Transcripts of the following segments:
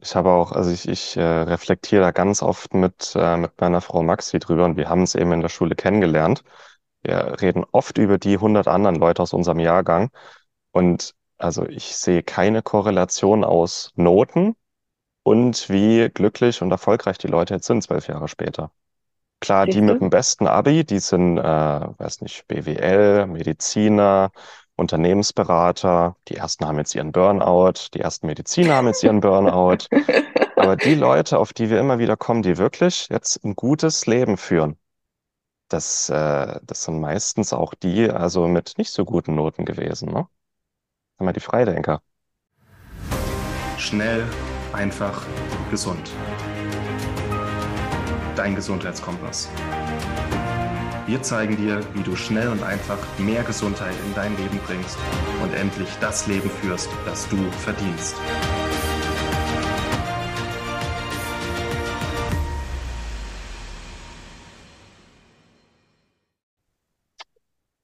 Ich habe auch, also ich, ich äh, reflektiere da ganz oft mit, äh, mit meiner Frau Maxi drüber und wir haben es eben in der Schule kennengelernt. Wir reden oft über die hundert anderen Leute aus unserem Jahrgang und also ich sehe keine Korrelation aus Noten und wie glücklich und erfolgreich die Leute jetzt sind, zwölf Jahre später. Klar, die mit dem besten Abi, die sind, äh, weiß nicht, BWL, Mediziner, Unternehmensberater. Die ersten haben jetzt ihren Burnout, die ersten Mediziner haben jetzt ihren Burnout. Aber die Leute, auf die wir immer wieder kommen, die wirklich jetzt ein gutes Leben führen, das, äh, das sind meistens auch die, also mit nicht so guten Noten gewesen, ne? Mal, die Freidenker. Schnell, einfach, gesund. Dein Gesundheitskompass. Wir zeigen dir, wie du schnell und einfach mehr Gesundheit in dein Leben bringst und endlich das Leben führst, das du verdienst.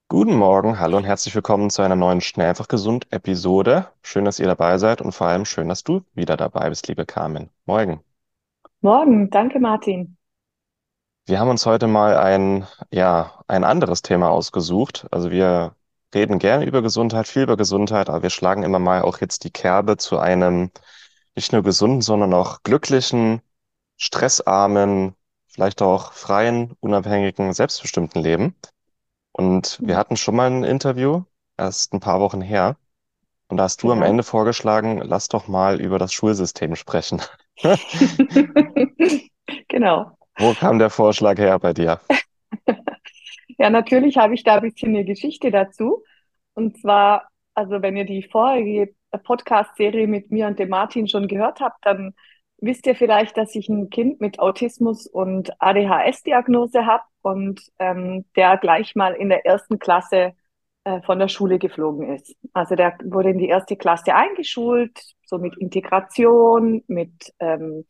Guten Morgen, hallo und herzlich willkommen zu einer neuen Schnell einfach gesund Episode. Schön, dass ihr dabei seid und vor allem schön, dass du wieder dabei bist, liebe Carmen. Morgen. Morgen, danke Martin. Wir haben uns heute mal ein, ja, ein anderes Thema ausgesucht. Also wir reden gerne über Gesundheit, viel über Gesundheit, aber wir schlagen immer mal auch jetzt die Kerbe zu einem nicht nur gesunden, sondern auch glücklichen, stressarmen, vielleicht auch freien, unabhängigen, selbstbestimmten Leben. Und wir hatten schon mal ein Interview, erst ein paar Wochen her. Und da hast du am Genau. Ende vorgeschlagen, lass doch mal über das Schulsystem sprechen. Genau. Wo kam der Vorschlag her bei dir? Ja, natürlich habe ich da ein bisschen eine Geschichte dazu. Und zwar, also wenn ihr die vorherige Podcast-Serie mit mir und dem Martin schon gehört habt, dann wisst ihr vielleicht, dass ich ein Kind mit Autismus und ADHS-Diagnose habe und ähm, der gleich mal in der ersten Klasse äh, von der Schule geflogen ist. Also der wurde in die erste Klasse eingeschult, so mit Integration, mit ähm,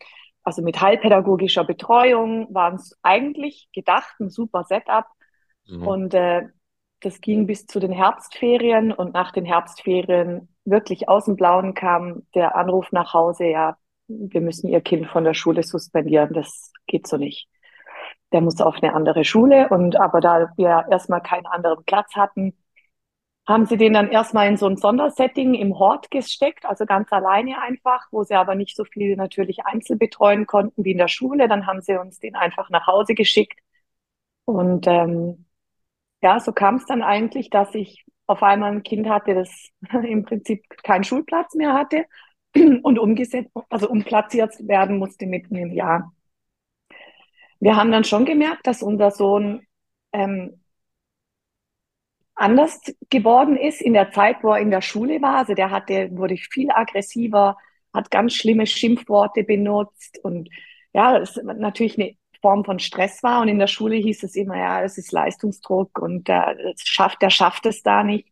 also mit heilpädagogischer Betreuung, waren es eigentlich gedacht ein super Setup. Mhm. Und äh, das ging bis zu den Herbstferien und nach den Herbstferien wirklich aus dem Blauen kam der Anruf nach Hause, ja, wir müssen Ihr Kind von der Schule suspendieren, das geht so nicht. Der muss auf eine andere Schule und aber da wir erstmal keinen anderen Platz hatten, haben sie den dann erstmal in so ein Sondersetting im Hort gesteckt, also ganz alleine einfach, wo sie aber nicht so viel natürlich einzeln betreuen konnten wie in der Schule. Dann haben sie uns den einfach nach Hause geschickt und ähm, ja, so kam es dann eigentlich, dass ich auf einmal ein Kind hatte, das im Prinzip keinen Schulplatz mehr hatte und umgesetzt, also umplatziert werden musste mitten im Jahr. Wir haben dann schon gemerkt, dass unser Sohn ähm, anders geworden ist in der Zeit, wo er in der Schule war. Also der hatte, wurde viel aggressiver, hat ganz schlimme Schimpfworte benutzt und ja, es natürlich eine Form von Stress war. Und in der Schule hieß es immer, ja, es ist Leistungsdruck und der schafft, der schafft es da nicht.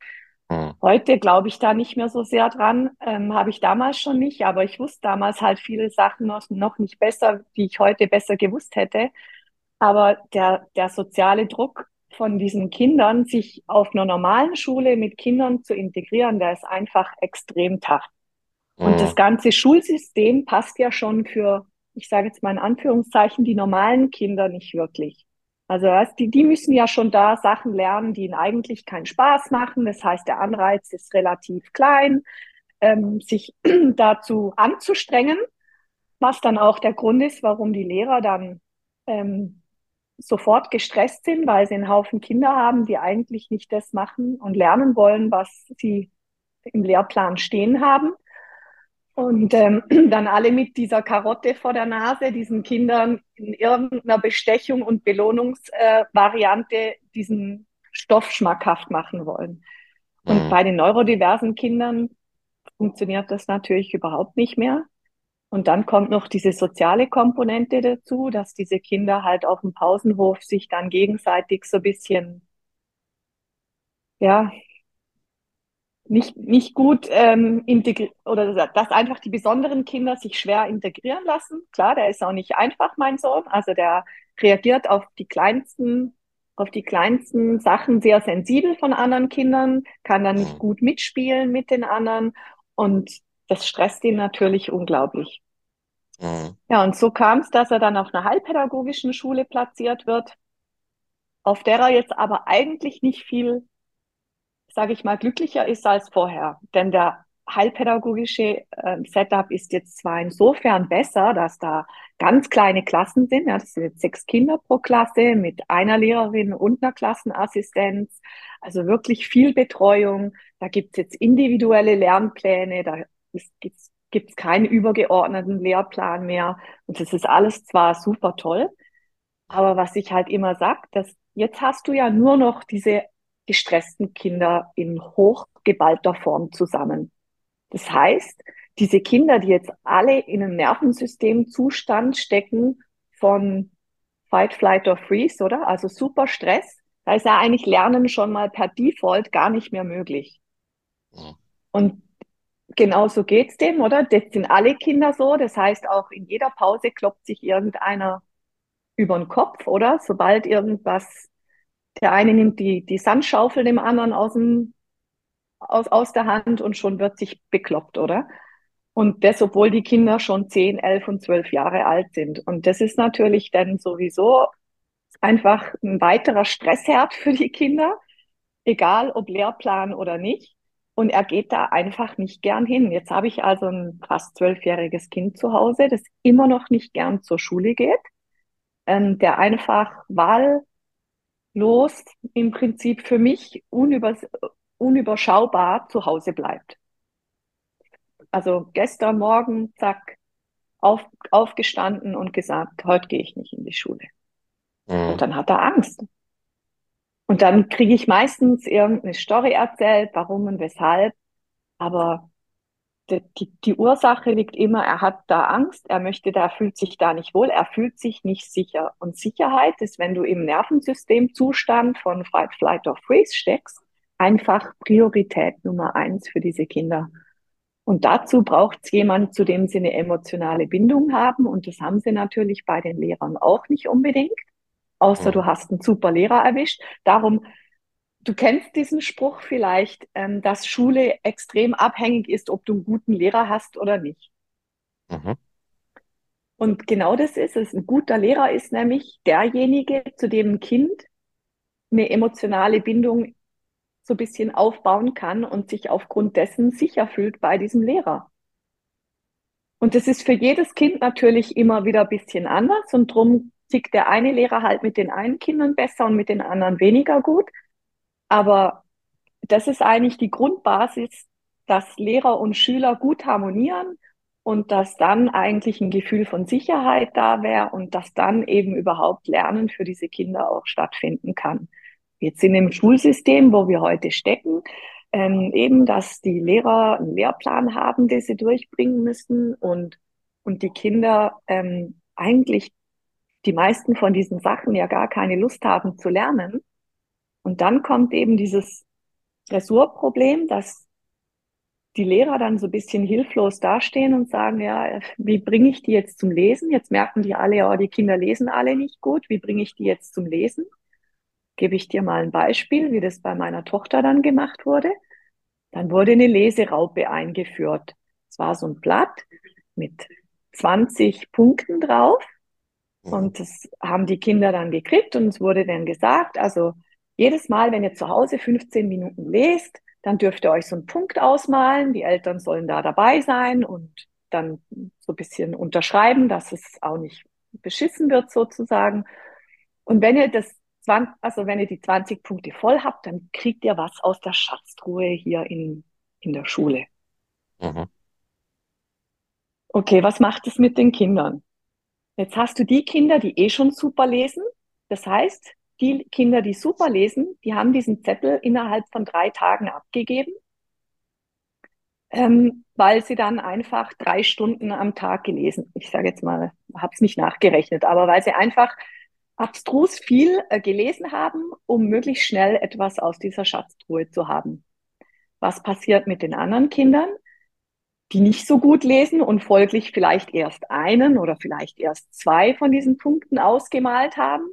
Mhm. Heute glaube ich da nicht mehr so sehr dran, ähm, habe ich damals schon nicht, aber ich wusste damals halt viele Sachen noch, noch nicht besser, die ich heute besser gewusst hätte. Aber der, der soziale Druck von diesen Kindern, sich auf einer normalen Schule mit Kindern zu integrieren, der ist einfach extrem tough. Und das Mhm. ganze Schulsystem passt ja schon für, ich sage jetzt mal in Anführungszeichen, die normalen Kinder nicht wirklich. Also die, die müssen ja schon da Sachen lernen, die ihnen eigentlich keinen Spaß machen. Das heißt, der Anreiz ist relativ klein, ähm, sich dazu anzustrengen, was dann auch der Grund ist, warum die Lehrer dann ähm, sofort gestresst sind, weil sie einen Haufen Kinder haben, die eigentlich nicht das machen und lernen wollen, was sie im Lehrplan stehen haben. Und ähm, dann alle mit dieser Karotte vor der Nase, diesen Kindern in irgendeiner Bestechung und Belohnungsvariante äh, diesen Stoff schmackhaft machen wollen. Und Mhm. bei den neurodiversen Kindern funktioniert das natürlich überhaupt nicht mehr. Und dann kommt noch diese soziale Komponente dazu, dass diese Kinder halt auf dem Pausenhof sich dann gegenseitig so ein bisschen, ja, nicht, nicht gut ähm, integrieren oder dass einfach die besonderen Kinder sich schwer integrieren lassen. Klar, der ist auch nicht einfach, mein Sohn. Also der reagiert auf die kleinsten, auf die kleinsten Sachen sehr sensibel von anderen Kindern, kann dann nicht gut mitspielen mit den anderen und das stresst ihn natürlich unglaublich. Mhm. Ja, und so kam es, dass er dann auf einer heilpädagogischen Schule platziert wird, auf der er jetzt aber eigentlich nicht viel, sage ich mal, glücklicher ist als vorher. Denn der heilpädagogische äh, Setup ist jetzt zwar insofern besser, dass da ganz kleine Klassen sind. Ja, das sind jetzt sechs Kinder pro Klasse mit einer Lehrerin und einer Klassenassistenz. Also wirklich viel Betreuung. Da gibt es jetzt individuelle Lernpläne. Da gibt es keinen übergeordneten Lehrplan mehr. Und das ist alles zwar super toll, aber was ich halt immer sage, dass jetzt hast du ja nur noch diese gestressten Kinder in hochgeballter Form zusammen. Das heißt, diese Kinder, die jetzt alle in einem Nervensystemzustand stecken von Fight, Flight or Freeze, oder? Also super Stress, da ist ja eigentlich Lernen schon mal per Default gar nicht mehr möglich. Mhm. Und genauso geht's dem, oder? Das sind alle Kinder so. Das heißt, auch in jeder Pause kloppt sich irgendeiner über den Kopf, oder? Sobald irgendwas, der eine nimmt die, die Sandschaufel dem anderen aus dem aus, aus der Hand und schon wird sich bekloppt, oder? Und das, obwohl die Kinder schon 10, 11 und 12 Jahre alt sind. Und das ist natürlich dann sowieso einfach ein weiterer Stressherd für die Kinder, egal ob Lehrplan oder nicht. Und er geht da einfach nicht gern hin. Jetzt habe ich also ein fast zwölfjähriges Kind zu Hause, das immer noch nicht gern zur Schule geht, ähm, der einfach wahllos im Prinzip für mich unüber, unüberschaubar zu Hause bleibt. Also gestern Morgen, zack, auf, aufgestanden und gesagt, heute gehe ich nicht in die Schule. Mhm. Und dann hat er Angst. Und dann kriege ich meistens irgendeine Story erzählt, warum und weshalb. Aber die, die, die, Ursache liegt immer, er hat da Angst, er möchte da, fühlt sich da nicht wohl, er fühlt sich nicht sicher. Und Sicherheit ist, wenn du im Nervensystemzustand von Fight, Flight or Freeze steckst, einfach Priorität Nummer eins für diese Kinder. Und dazu braucht es jemand, zu dem sie eine emotionale Bindung haben. Und das haben sie natürlich bei den Lehrern auch nicht unbedingt. Außer du hast einen super Lehrer erwischt. Darum, du kennst diesen Spruch vielleicht, ähm, dass Schule extrem abhängig ist, ob du einen guten Lehrer hast oder nicht. Mhm. Und genau das ist es. Ein guter Lehrer ist nämlich derjenige, zu dem ein Kind eine emotionale Bindung so ein bisschen aufbauen kann und sich aufgrund dessen sicher fühlt bei diesem Lehrer. Und das ist für jedes Kind natürlich immer wieder ein bisschen anders und drum tickt der eine Lehrer halt mit den einen Kindern besser und mit den anderen weniger gut. Aber das ist eigentlich die Grundbasis, dass Lehrer und Schüler gut harmonieren und dass dann eigentlich ein Gefühl von Sicherheit da wäre und dass dann eben überhaupt Lernen für diese Kinder auch stattfinden kann. Jetzt in dem Schulsystem, wo wir heute stecken, ähm, eben, dass die Lehrer einen Lehrplan haben, den sie durchbringen müssen und, und die Kinder ähm, eigentlich die meisten von diesen Sachen ja gar keine Lust haben zu lernen. Und dann kommt eben dieses Dressurproblem, dass die Lehrer dann so ein bisschen hilflos dastehen und sagen, ja, wie bringe ich die jetzt zum Lesen? Jetzt merken die alle, ja, die Kinder lesen alle nicht gut. Wie bringe ich die jetzt zum Lesen? Gebe ich dir mal ein Beispiel, wie das bei meiner Tochter dann gemacht wurde. Dann wurde eine Leseraupe eingeführt. Es war so ein Blatt mit 20 Punkten drauf. Und das haben die Kinder dann gekriegt und es wurde dann gesagt, also jedes Mal, wenn ihr zu Hause 15 Minuten lest, dann dürft ihr euch so einen Punkt ausmalen. Die Eltern sollen da dabei sein und dann so ein bisschen unterschreiben, dass es auch nicht beschissen wird sozusagen. Und wenn ihr das 20, also wenn ihr die 20 Punkte voll habt, dann kriegt ihr was aus der Schatztruhe hier in, in der Schule. Mhm. Okay, was macht es mit den Kindern? Jetzt hast du die Kinder, die eh schon super lesen. Das heißt, die Kinder, die super lesen, die haben diesen Zettel innerhalb von drei Tagen abgegeben, ähm, weil sie dann einfach drei Stunden am Tag gelesen, ich sage jetzt mal, habe es nicht nachgerechnet, aber weil sie einfach abstrus viel äh, gelesen haben, um möglichst schnell etwas aus dieser Schatztruhe zu haben. Was passiert mit den anderen Kindern, die nicht so gut lesen und folglich vielleicht erst einen oder vielleicht erst zwei von diesen Punkten ausgemalt haben?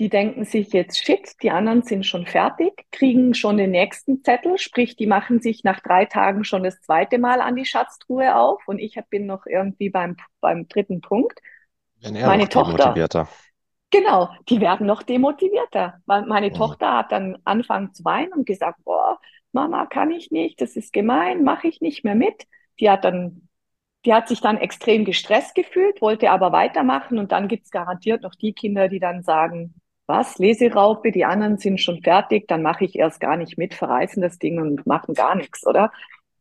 die denken sich jetzt, shit, die anderen sind schon fertig, kriegen schon den nächsten Zettel, sprich, die machen sich nach drei Tagen schon das zweite Mal an die Schatztruhe auf und ich bin noch irgendwie beim, beim dritten Punkt. Meine Tochter. Genau, die werden noch demotivierter, weil meine Mhm. Tochter hat dann angefangen zu weinen und gesagt, boah, Mama, kann ich nicht, das ist gemein, mache ich nicht mehr mit. Die hat dann die hat sich dann extrem gestresst gefühlt, wollte aber weitermachen und dann gibt's garantiert noch die Kinder, die dann sagen, was, Leseraupe, die anderen sind schon fertig, dann mache ich erst gar nicht mit, verreißen das Ding und machen gar nichts, oder?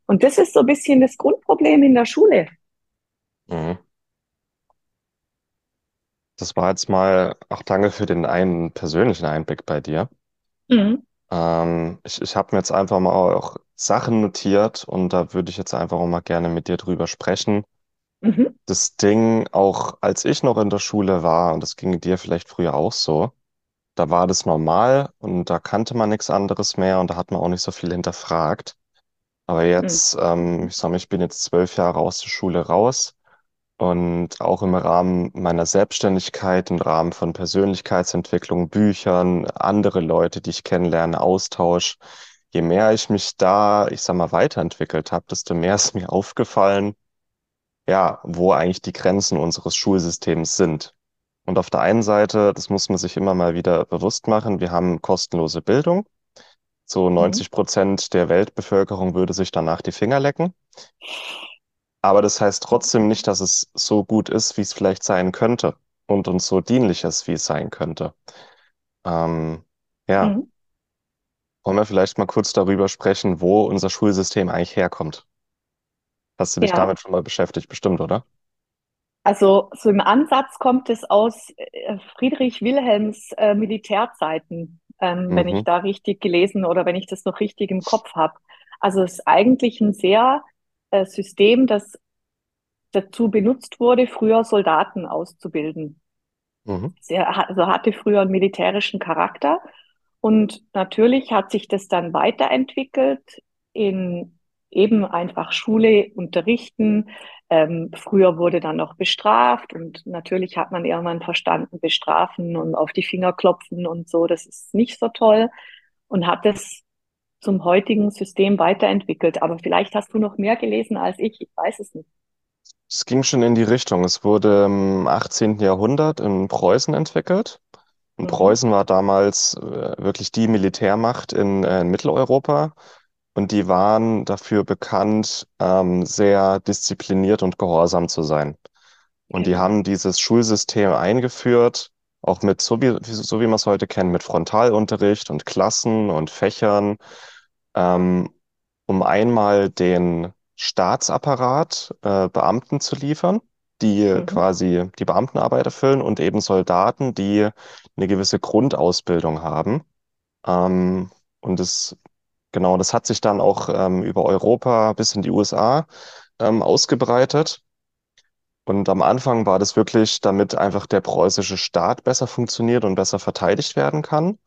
Und das ist so ein bisschen das Grundproblem in der Schule. Mhm. Das war jetzt mal, auch danke für den einen persönlichen Einblick bei dir. Mhm. Ähm, ich ich habe mir jetzt einfach mal auch Sachen notiert und da würde ich jetzt einfach auch mal gerne mit dir drüber sprechen. Mhm. Das Ding, auch als ich noch in der Schule war, und das ging dir vielleicht früher auch so, da war das normal und da kannte man nichts anderes mehr und da hat man auch nicht so viel hinterfragt. Aber Mhm. jetzt, ähm, ich sag mal, ich bin jetzt zwölf Jahre aus der Schule raus und auch im Rahmen meiner Selbstständigkeit, im Rahmen von Persönlichkeitsentwicklung, Büchern, andere Leute, die ich kennenlerne, Austausch. Je mehr ich mich da, ich sag mal, weiterentwickelt habe, desto mehr ist mir aufgefallen, ja, wo eigentlich die Grenzen unseres Schulsystems sind. Und auf der einen Seite, das muss man sich immer mal wieder bewusst machen, wir haben kostenlose Bildung. So Mhm. 90 Prozent der Weltbevölkerung würde sich danach die Finger lecken. Aber das heißt trotzdem nicht, dass es so gut ist, wie es vielleicht sein könnte und uns so dienlich ist, wie es sein könnte. Ähm, ja, Mhm. wollen wir vielleicht mal kurz darüber sprechen, wo unser Schulsystem eigentlich herkommt? Hast du dich Ja, damit schon mal beschäftigt, bestimmt, oder? also so im Ansatz kommt es aus äh, Friedrich Wilhelms äh, Militärzeiten, ähm, wenn ich Mhm, da richtig gelesen oder wenn ich das noch richtig im Kopf habe. Also es ist eigentlich ein sehr äh, System, das dazu benutzt wurde, früher Soldaten auszubilden. mhm, Sehr, also hatte früher einen militärischen Charakter. Und natürlich hat sich das dann weiterentwickelt in eben einfach Schule unterrichten. Ähm, früher wurde dann noch bestraft und natürlich hat man irgendwann verstanden, bestrafen und auf die Finger klopfen und so, das ist nicht so toll und hat es zum heutigen System weiterentwickelt. Aber vielleicht hast du noch mehr gelesen als ich, ich weiß es nicht. Es ging schon in die Richtung. Es wurde im 18. Jahrhundert in Preußen entwickelt. Und Mhm. Preußen war damals äh, wirklich die Militärmacht in, äh, in Mitteleuropa. Und die waren dafür bekannt, ähm, sehr diszipliniert und gehorsam zu sein. Und die haben dieses Schulsystem eingeführt, auch mit, so wie, so wie man es heute kennt, mit Frontalunterricht und Klassen und Fächern, ähm, um einmal den Staatsapparat, äh, Beamten zu liefern, die Mhm. quasi die Beamtenarbeit erfüllen und eben Soldaten, die eine gewisse Grundausbildung haben. Ähm, und das, genau, das hat sich dann auch ähm, über Europa bis in die USA ähm, ausgebreitet. Und am Anfang war das wirklich, damit einfach der preußische Staat besser funktioniert und besser verteidigt werden kann.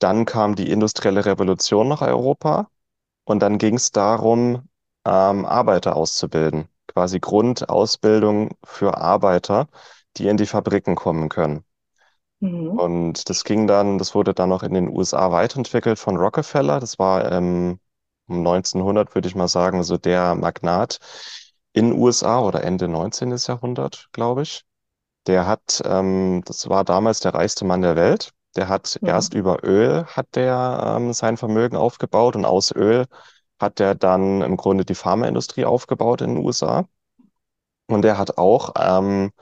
Dann kam die industrielle Revolution nach Europa und dann ging es darum, ähm, Arbeiter auszubilden. Quasi Grundausbildung für Arbeiter, die in die Fabriken kommen können. Mhm. Und das ging dann, das wurde dann noch in den USA weiterentwickelt von Rockefeller. Das war ähm, um 1900, würde ich mal sagen, so der Magnat in USA oder Ende 19. Jahrhundert, glaube ich. Der hat, ähm, das war damals der reichste Mann der Welt. Der hat erst Mhm. über Öl hat der ähm, sein Vermögen aufgebaut und aus Öl hat der dann im Grunde die Pharmaindustrie aufgebaut in den USA. Und der hat auch ähm,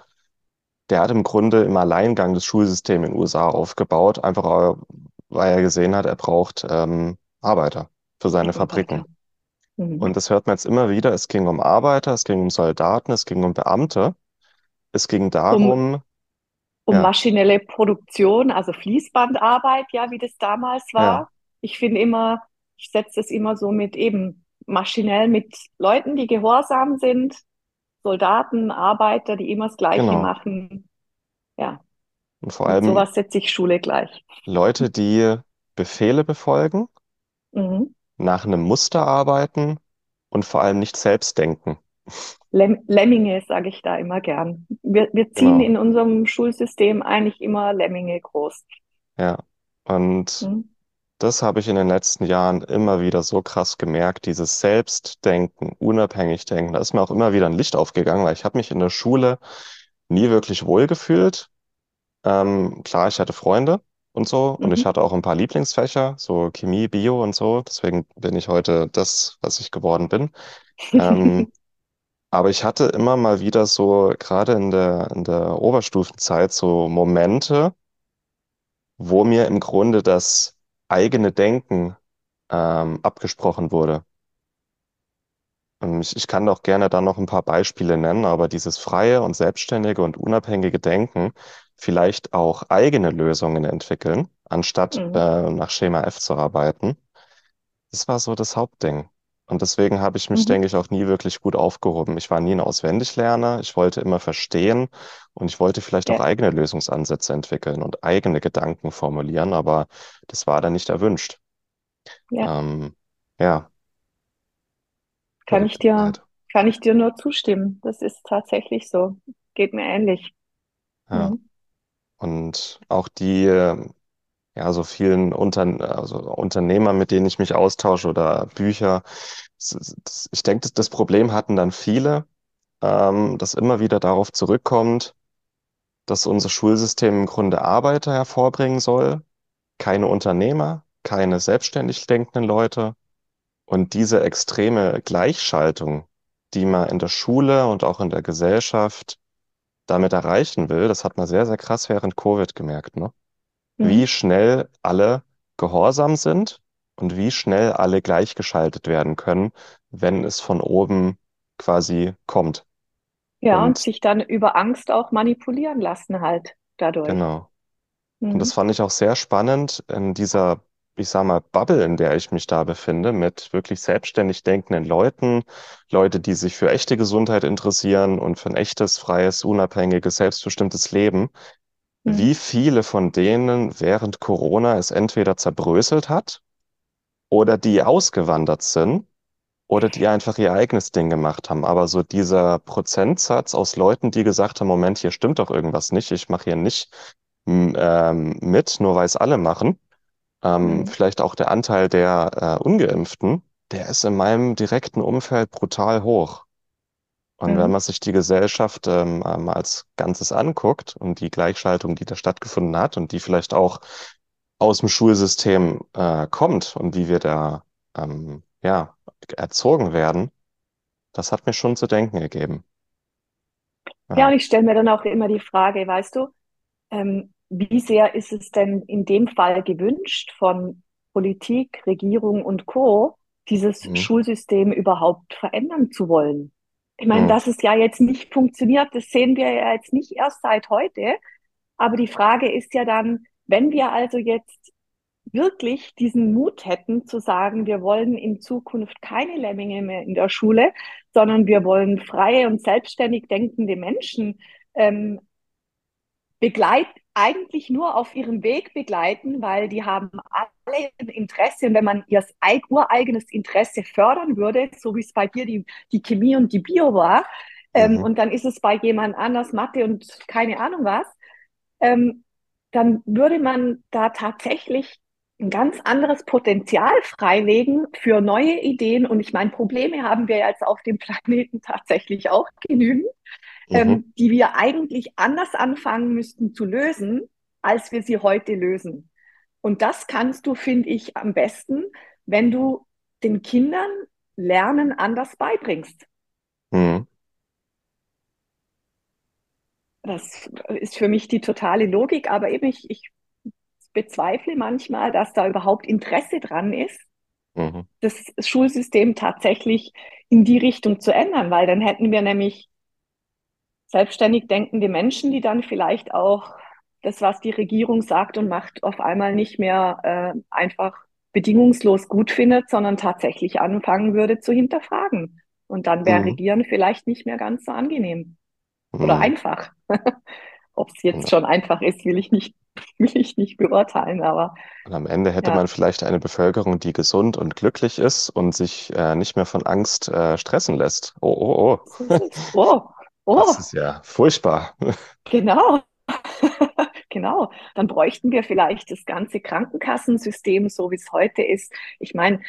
der hat im Grunde im Alleingang das Schulsystem in den USA aufgebaut, einfach äh, weil er gesehen hat, er braucht ähm, Arbeiter für seine Fabriken. Mhm. Und das hört man jetzt immer wieder. Es ging um Arbeiter, es ging um Soldaten, es ging um Beamte. Es ging Um darum, um ja, maschinelle Produktion, also Fließbandarbeit, ja, wie das damals ja, war. Ich finde immer, ich setze es immer so mit eben maschinell mit Leuten, die gehorsam sind, Soldaten, Arbeiter, die immer das Gleiche genau. machen. Ja, Und vor allem sowas setze ich Schule gleich. Leute, die Befehle befolgen, Mhm. Nach einem Muster arbeiten und vor allem nicht selbst denken. Lem Lemminge sage ich da immer gern. Wir, wir ziehen Genau. in unserem Schulsystem eigentlich immer Lemminge groß. Ja. Und Mhm. das habe ich in den letzten Jahren immer wieder so krass gemerkt, dieses Selbstdenken, unabhängig denken. Da ist mir auch immer wieder ein Licht aufgegangen, weil ich habe mich in der Schule nie wirklich wohlgefühlt. Ähm, klar, ich hatte Freunde und so und ich Mhm. hatte auch ein paar Lieblingsfächer, so Chemie, Bio und so. Deswegen bin ich heute das, was ich geworden bin. Ähm, aber ich hatte immer mal wieder so, gerade in der, in der Oberstufenzeit, so Momente, wo mir im Grunde das eigene Denken ähm, abgesprochen wurde. Ich, ich kann doch gerne dann noch ein paar Beispiele nennen, aber dieses freie und selbstständige und unabhängige Denken, vielleicht auch eigene Lösungen entwickeln, anstatt Mhm. äh, nach Schema F zu arbeiten, das war so das Hauptding. Und deswegen habe ich mich, Mhm. denke ich, auch nie wirklich gut aufgehoben. Ich war nie ein Auswendiglerner, ich wollte immer verstehen und ich wollte vielleicht auch Ja, eigene Lösungsansätze entwickeln und eigene Gedanken formulieren, aber das war dann nicht erwünscht. ja, Ähm, ja, kann ich dir, kann ich dir nur zustimmen. Das ist tatsächlich so. Geht mir ähnlich. Ja. Mhm. Und auch die, äh, ja, so vielen Unter also Unternehmer, mit denen ich mich austausche oder Bücher, ich denke, das, Problem hatten dann viele, ähm, das immer wieder darauf zurückkommt, dass unser Schulsystem im Grunde Arbeiter hervorbringen soll, keine Unternehmer, keine selbstständig denkenden Leute. Und diese extreme Gleichschaltung, die man in der Schule und auch in der Gesellschaft damit erreichen will, das hat man sehr, sehr krass während Covid gemerkt, ne? wie Mhm. schnell alle gehorsam sind und wie schnell alle gleichgeschaltet werden können, wenn es von oben quasi kommt. Ja, und Und sich dann über Angst auch manipulieren lassen halt dadurch. genau. Und das Mhm. fand ich auch sehr spannend in dieser, ich sag mal, Bubble, in der ich mich da befinde, mit wirklich selbstständig denkenden Leuten, Leute, die sich für echte Gesundheit interessieren und für ein echtes, freies, unabhängiges, selbstbestimmtes Leben. Wie Mhm. viele von denen während Corona es entweder zerbröselt hat oder die ausgewandert sind oder die einfach ihr eigenes Ding gemacht haben. Aber so dieser Prozentsatz aus Leuten, die gesagt haben, Moment, hier stimmt doch irgendwas nicht, ich mache hier nicht ähm, mit, nur weil es alle machen. Ähm, Mhm. vielleicht auch der Anteil der äh, Ungeimpften, der ist in meinem direkten Umfeld brutal hoch. Und wenn Mhm. man sich die Gesellschaft ähm, ähm, als Ganzes anguckt und die Gleichschaltung, die da stattgefunden hat und die vielleicht auch aus dem Schulsystem äh, kommt und wie wir da ähm, ja, erzogen werden, das hat mir schon zu denken gegeben. Ja, und Ja. ich stelle mir dann auch immer die Frage, weißt du, ähm, wie sehr ist es denn in dem Fall gewünscht von Politik, Regierung und Co., dieses Mhm. Schulsystem überhaupt verändern zu wollen? Ich meine, Mhm. dass es ja jetzt nicht funktioniert, das sehen wir ja jetzt nicht erst seit heute. Aber die Frage ist ja dann, wenn wir also jetzt wirklich diesen Mut hätten zu sagen, wir wollen in Zukunft keine Lemminge mehr in der Schule, sondern wir wollen freie und selbstständig denkende Menschen ähm, begleit, eigentlich nur auf ihrem Weg begleiten, weil die haben alle ein Interesse und wenn man ihr ureigenes Interesse fördern würde, so wie es bei dir die, die Chemie und die Bio war, ähm, Mhm. und dann ist es bei jemand anders Mathe und keine Ahnung was, ähm, dann würde man da tatsächlich ein ganz anderes Potenzial freilegen für neue Ideen. Und ich meine, Probleme haben wir jetzt auf dem Planeten tatsächlich auch genügend, Mhm. ähm, die wir eigentlich anders anfangen müssten zu lösen, als wir sie heute lösen. Und das kannst du, finde ich, am besten, wenn du den Kindern Lernen anders beibringst. Mhm. Das ist für mich die totale Logik, aber eben ich, ich bezweifle manchmal, dass da überhaupt Interesse dran ist, Mhm. das Schulsystem tatsächlich in die Richtung zu ändern, weil dann hätten wir nämlich selbstständig denkende Menschen, die dann vielleicht auch das, was die Regierung sagt und macht, auf einmal nicht mehr äh, einfach bedingungslos gut findet, sondern tatsächlich anfangen würde zu hinterfragen. Und dann wäre Mhm. Regieren vielleicht nicht mehr ganz so angenehm oder Mhm. einfach. Ob es jetzt Und schon einfach ist, will ich nicht, will ich nicht beurteilen, aber und am Ende hätte man ja, vielleicht eine Bevölkerung, die gesund und glücklich ist und sich äh, nicht mehr von Angst äh, stressen lässt. Oh, oh, oh. Oh, oh, Das ist ja furchtbar. genau. Genau, dann bräuchten wir vielleicht das ganze Krankenkassensystem, so wie es heute ist. Ich meine,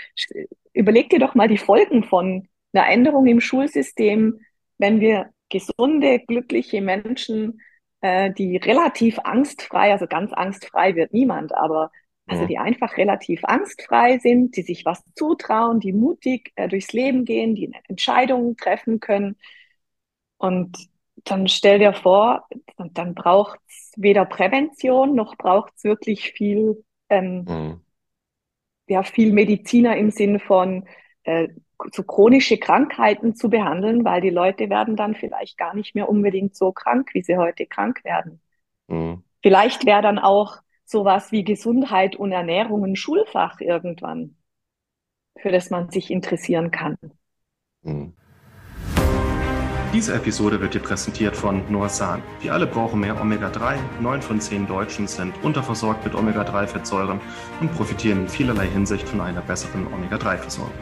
überleg dir doch mal die Folgen von einer Änderung im Schulsystem, wenn wir gesunde, glückliche Menschen, äh, die relativ angstfrei, also ganz angstfrei wird niemand, aber also die einfach relativ angstfrei sind, die sich was zutrauen, die mutig äh, durchs Leben gehen, die Entscheidungen treffen können. Und dann stell dir vor, dann, dann braucht es weder Prävention noch braucht es wirklich viel, ähm, mhm. ja, viel Mediziner im Sinn von äh, so chronische Krankheiten zu behandeln, weil die Leute werden dann vielleicht gar nicht mehr unbedingt so krank, wie sie heute krank werden. Mhm. Vielleicht wäre dann auch sowas wie Gesundheit und Ernährung ein Schulfach irgendwann, für das man sich interessieren kann. Mhm. Diese Episode wird dir präsentiert von Noasan. Wir alle brauchen mehr Omega-3. Neun von zehn Deutschen sind unterversorgt mit Omega-3-Fettsäuren und profitieren in vielerlei Hinsicht von einer besseren Omega-3-Versorgung.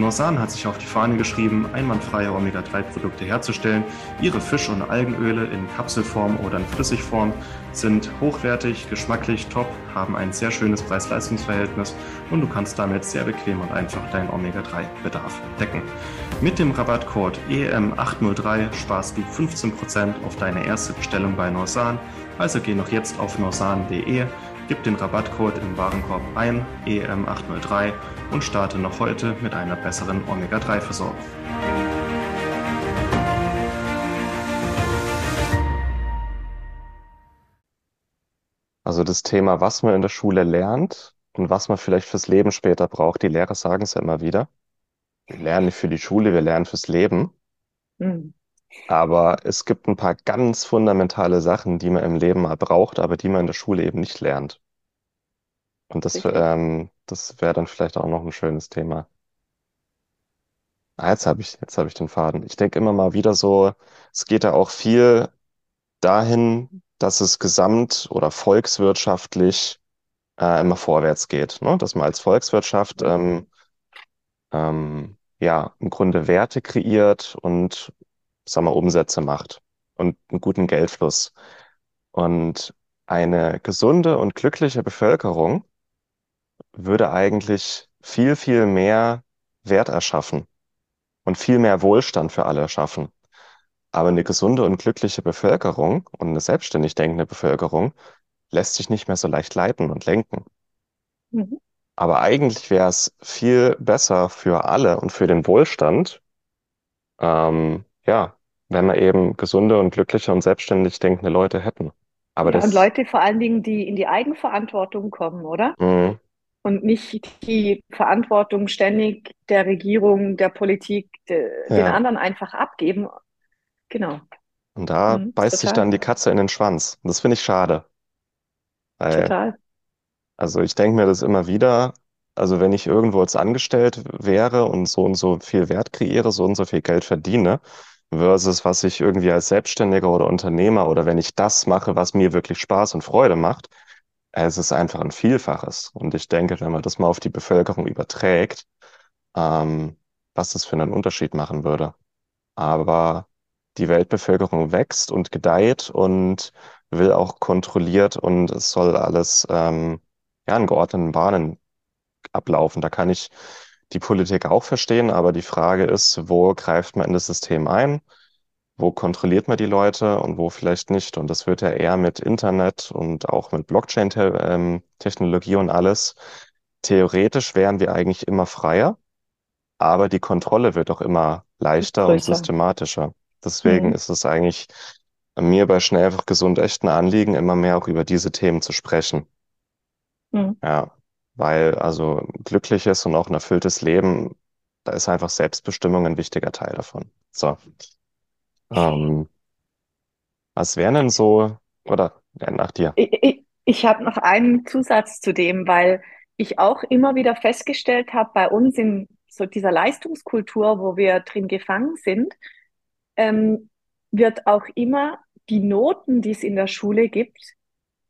Norsan hat sich auf die Fahne geschrieben, einwandfreie Omega-3-Produkte herzustellen. Ihre Fisch- und Algenöle in Kapselform oder in Flüssigform sind hochwertig, geschmacklich top, haben ein sehr schönes Preis-Leistungs-Verhältnis und du kannst damit sehr bequem und einfach deinen Omega-3-Bedarf decken. Mit dem Rabattcode EM803 sparst du 15% auf deine erste Bestellung bei Norsan. Also geh noch jetzt auf norsan.de Gib den Rabattcode im Warenkorb ein, EM803 und starte noch heute mit einer besseren Omega-3-Versorgung. Also das Thema, was man in der Schule lernt und was man vielleicht fürs Leben später braucht. Die Lehrer sagen es ja immer wieder. Wir lernen nicht für die Schule, wir lernen fürs Leben. Mhm. Aber es gibt ein paar ganz fundamentale Sachen, die man im Leben mal braucht, aber die man in der Schule eben nicht lernt. Und das, ähm, das wäre dann vielleicht auch noch ein schönes Thema. Ah, jetzt habe ich, jetzt habe ich den Faden. Ich denke immer mal wieder so, es geht ja auch viel dahin, dass es gesamt- oder volkswirtschaftlich äh, immer vorwärts geht, ne? Dass man als Volkswirtschaft ähm, ähm, ja im Grunde Werte kreiert und sagen wir, Umsätze macht und einen guten Geldfluss. Und eine gesunde und glückliche Bevölkerung würde eigentlich viel, viel mehr Wert erschaffen und viel mehr Wohlstand für alle erschaffen. Aber eine gesunde und glückliche Bevölkerung und eine selbstständig denkende Bevölkerung lässt sich nicht mehr so leicht leiten und lenken. Mhm. Aber eigentlich wäre es viel besser für alle und für den Wohlstand, ähm, ja, wenn wir eben gesunde und glückliche und selbstständig denkende Leute hätten. Aber ja, das, und Leute vor allen Dingen, die in die Eigenverantwortung kommen, oder? Mhm. Und nicht die Verantwortung ständig der Regierung, der Politik, de, ja. den anderen einfach abgeben. Genau. Und da mhm, beißt total. sich dann die Katze in den Schwanz. Und das finde ich schade. Weil, total. Also ich denke mir das immer wieder, also wenn ich irgendwo als angestellt wäre und so und so viel Wert kreiere, so und so viel Geld verdiene, versus was ich irgendwie als Selbstständiger oder Unternehmer oder wenn ich das mache, was mir wirklich Spaß und Freude macht, es ist einfach ein Vielfaches. Und ich denke, wenn man das mal auf die Bevölkerung überträgt, ähm, was das für einen Unterschied machen würde. Aber die Weltbevölkerung wächst und gedeiht und will auch kontrolliert und es soll alles ähm, ja, in geordneten Bahnen ablaufen. Da kann ich die Politik auch verstehen, aber die Frage ist, wo greift man in das System ein? Wo kontrolliert man die Leute und wo vielleicht nicht? Und das wird ja eher mit Internet und auch mit Blockchain-Technologie und alles. Theoretisch wären wir eigentlich immer freier, aber die Kontrolle wird auch immer leichter und systematischer. Deswegen mhm. ist es eigentlich mir bei Schnell einfach gesund echt ein Anliegen, immer mehr auch über diese Themen zu sprechen. Mhm. Ja. Weil also glückliches und auch ein erfülltes Leben, da ist einfach Selbstbestimmung ein wichtiger Teil davon. So. Ähm, was wären denn so, oder ja, nach dir? Ich, ich, ich habe noch einen Zusatz zu dem, weil ich auch immer wieder festgestellt habe, bei uns in so dieser Leistungskultur, wo wir drin gefangen sind, ähm, wird auch immer die Noten, die es in der Schule gibt,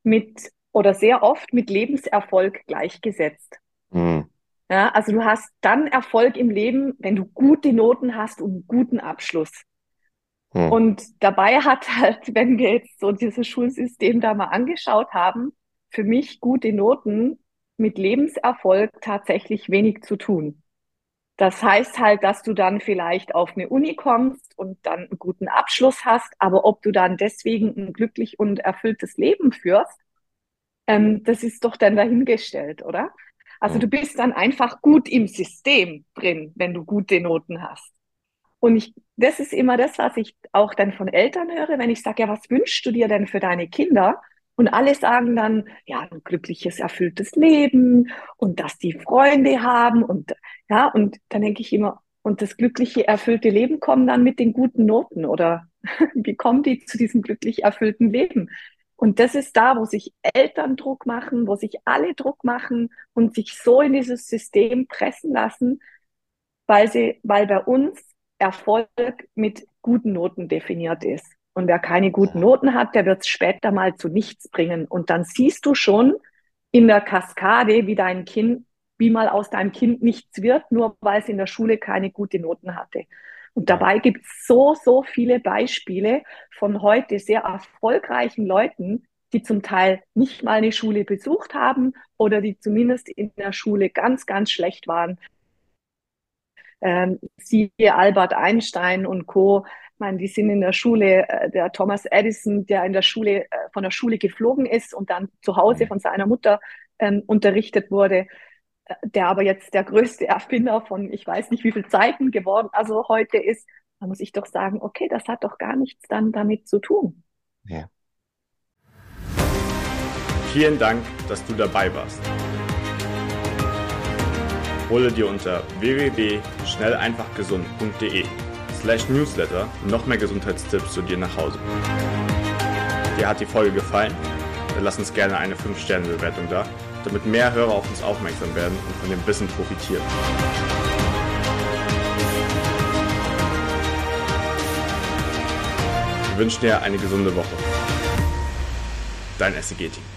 mit oder sehr oft mit Lebenserfolg gleichgesetzt. Mhm. Ja, also du hast dann Erfolg im Leben, wenn du gute Noten hast und einen guten Abschluss. Hm. Und dabei hat halt, wenn wir jetzt so dieses Schulsystem da mal angeschaut haben, für mich gute Noten mit Lebenserfolg tatsächlich wenig zu tun. Das heißt halt, dass du dann vielleicht auf eine Uni kommst und dann einen guten Abschluss hast, aber ob du dann deswegen ein glücklich und erfülltes Leben führst, ähm, das ist doch dann dahingestellt, oder? Also du bist dann einfach gut im System drin, wenn du gute Noten hast. Und ich, das ist immer das, was ich auch dann von Eltern höre, wenn ich sage, ja, was wünschst du dir denn für deine Kinder? Und alle sagen dann, ja, ein glückliches, erfülltes Leben und dass die Freunde haben und ja, und dann denke ich immer, und das glückliche, erfüllte Leben kommen dann mit den guten Noten oder wie kommen die zu diesem glücklich erfüllten Leben? Und das ist da, wo sich Eltern Druck machen, wo sich alle Druck machen und sich so in dieses System pressen lassen, weil sie, weil bei uns Erfolg mit guten Noten definiert ist. Und wer keine guten Noten hat, der wird es später mal zu nichts bringen. Und dann siehst du schon in der Kaskade, wie dein Kind, wie mal aus deinem Kind nichts wird, nur weil es in der Schule keine guten Noten hatte. Und dabei gibt es so, so viele Beispiele von heute sehr erfolgreichen Leuten, die zum Teil nicht mal eine Schule besucht haben oder die zumindest in der Schule ganz, ganz schlecht waren, ähm, siehe Albert Einstein und Co. Ich meine, die sind in der Schule, äh, der Thomas Edison, der in der Schule, äh, von der Schule geflogen ist und dann zu Hause von seiner Mutter ähm, unterrichtet wurde, der aber jetzt der größte Erfinder von ich weiß nicht wie viel Zeiten geworden, also heute ist, da muss ich doch sagen, okay, das hat doch gar nichts dann damit zu tun. Ja. Vielen Dank, dass du dabei warst. Hole dir unter www.schnelleinfachgesund.de slash newsletter noch mehr Gesundheitstipps zu dir nach Hause. Dir hat die Folge gefallen? Dann lass uns gerne eine 5-Sterne-Bewertung da, damit mehr Hörer auf uns aufmerksam werden und von dem Wissen profitieren. Wir wünschen dir eine gesunde Woche. Dein SEG-Team.